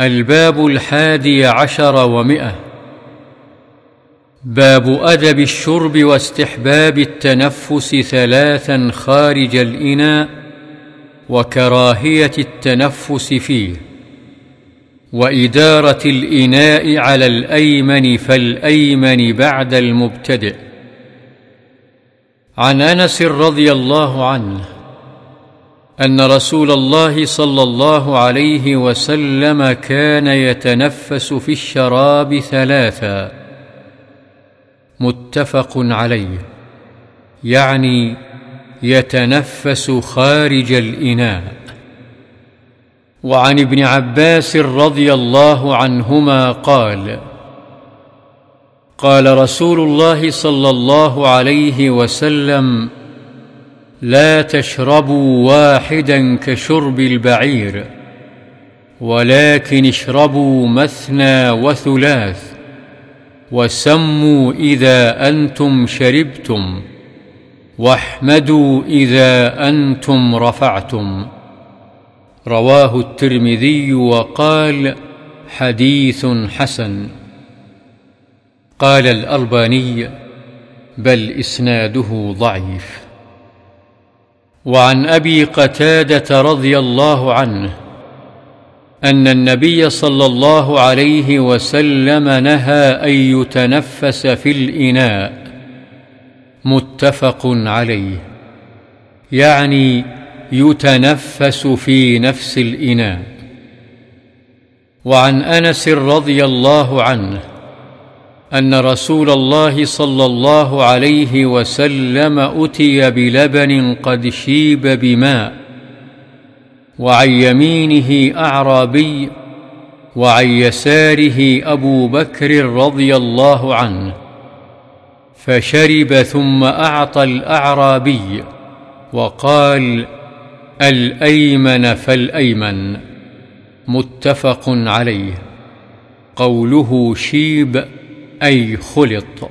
الباب الحادي عشر ومئة. باب أدب الشرب واستحباب التنفس ثلاثا خارج الإناء وكراهية التنفس فيه. وإدارة الإناء على الأيمن فالأيمن بعد المبتدئ. عن أنس رضي الله عنه أن رسول الله صلى الله عليه وسلم كان يتنفس في الشراب ثلاثا. متفق عليه. يعني يتنفس خارج الإناء. وعن ابن عباس رضي الله عنهما قال قال رسول الله صلى الله عليه وسلم لا تشربوا واحدا كشرب البعير ولكن اشربوا مثنى وثلاث وسموا إذا أنتم شربتم واحمدوا إذا أنتم رفعتم. رواه الترمذي وقال حديث حسن. قال الألباني بل إسناده ضعيف. وعن أبي قتادة رضي الله عنه أن النبي صلى الله عليه وسلم نهى أن يتنفس في الإناء متفق عليه يعني يتنفس في نفس الإناء. وعن أنس رضي الله عنه أن رسول الله صلى الله عليه وسلم أتي بلبن قد شيب بماء وعن يمينه أعرابي وعن يساره أبو بكر رضي الله عنه فشرب ثم أعطى الأعرابي وقال الأيمن فالأيمن متفق عليه قوله شيب أي خلط.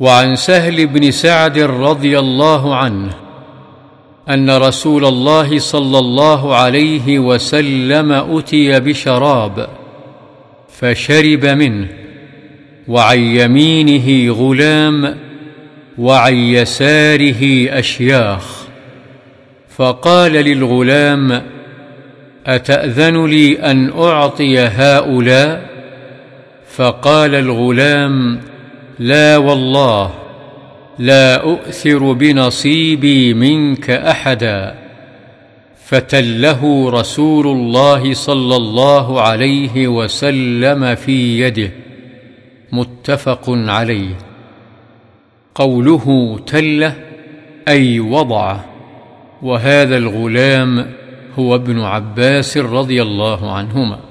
وعن سهل بن سعد رضي الله عنه أن رسول الله صلى الله عليه وسلم أتي بشراب فشرب منه وعن يمينه غلام وعن يساره أشياخ. فقال للغلام أتأذن لي أن أعطي هؤلاء؟ فقال الغلام لا والله لا أؤثر بنصيبي منك أحدا. فتله رسول الله صلى الله عليه وسلم في يده. متفق عليه. قوله تله أي وضعه وهذا الغلام هو ابن عباس رضي الله عنهما.